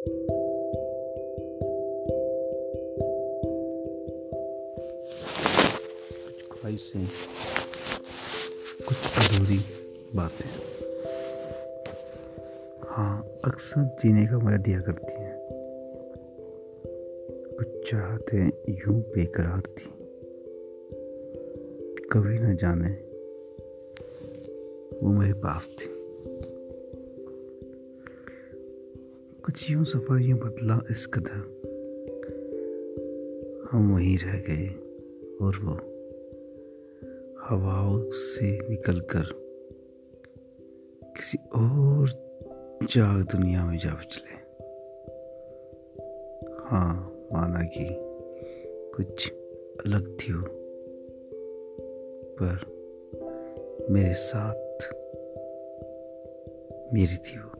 कुछ ख्वाहिशें कुछ अधूरी बातें। हाँ अक्सर जीने का मज़ा दिया करती हैं। कुछ चाहते यूँ बेकरार थी। कभी न जाने वो मेरे पास थी। कुछ यूँ सफ़र यूँ बदला इस कदर हम वहीं रह गए और वो हवाओं से निकलकर किसी और जाग दुनिया में जा पिछले हाँ माना कि कुछ अलग थी वो, पर मेरे साथ मेरी थी वो।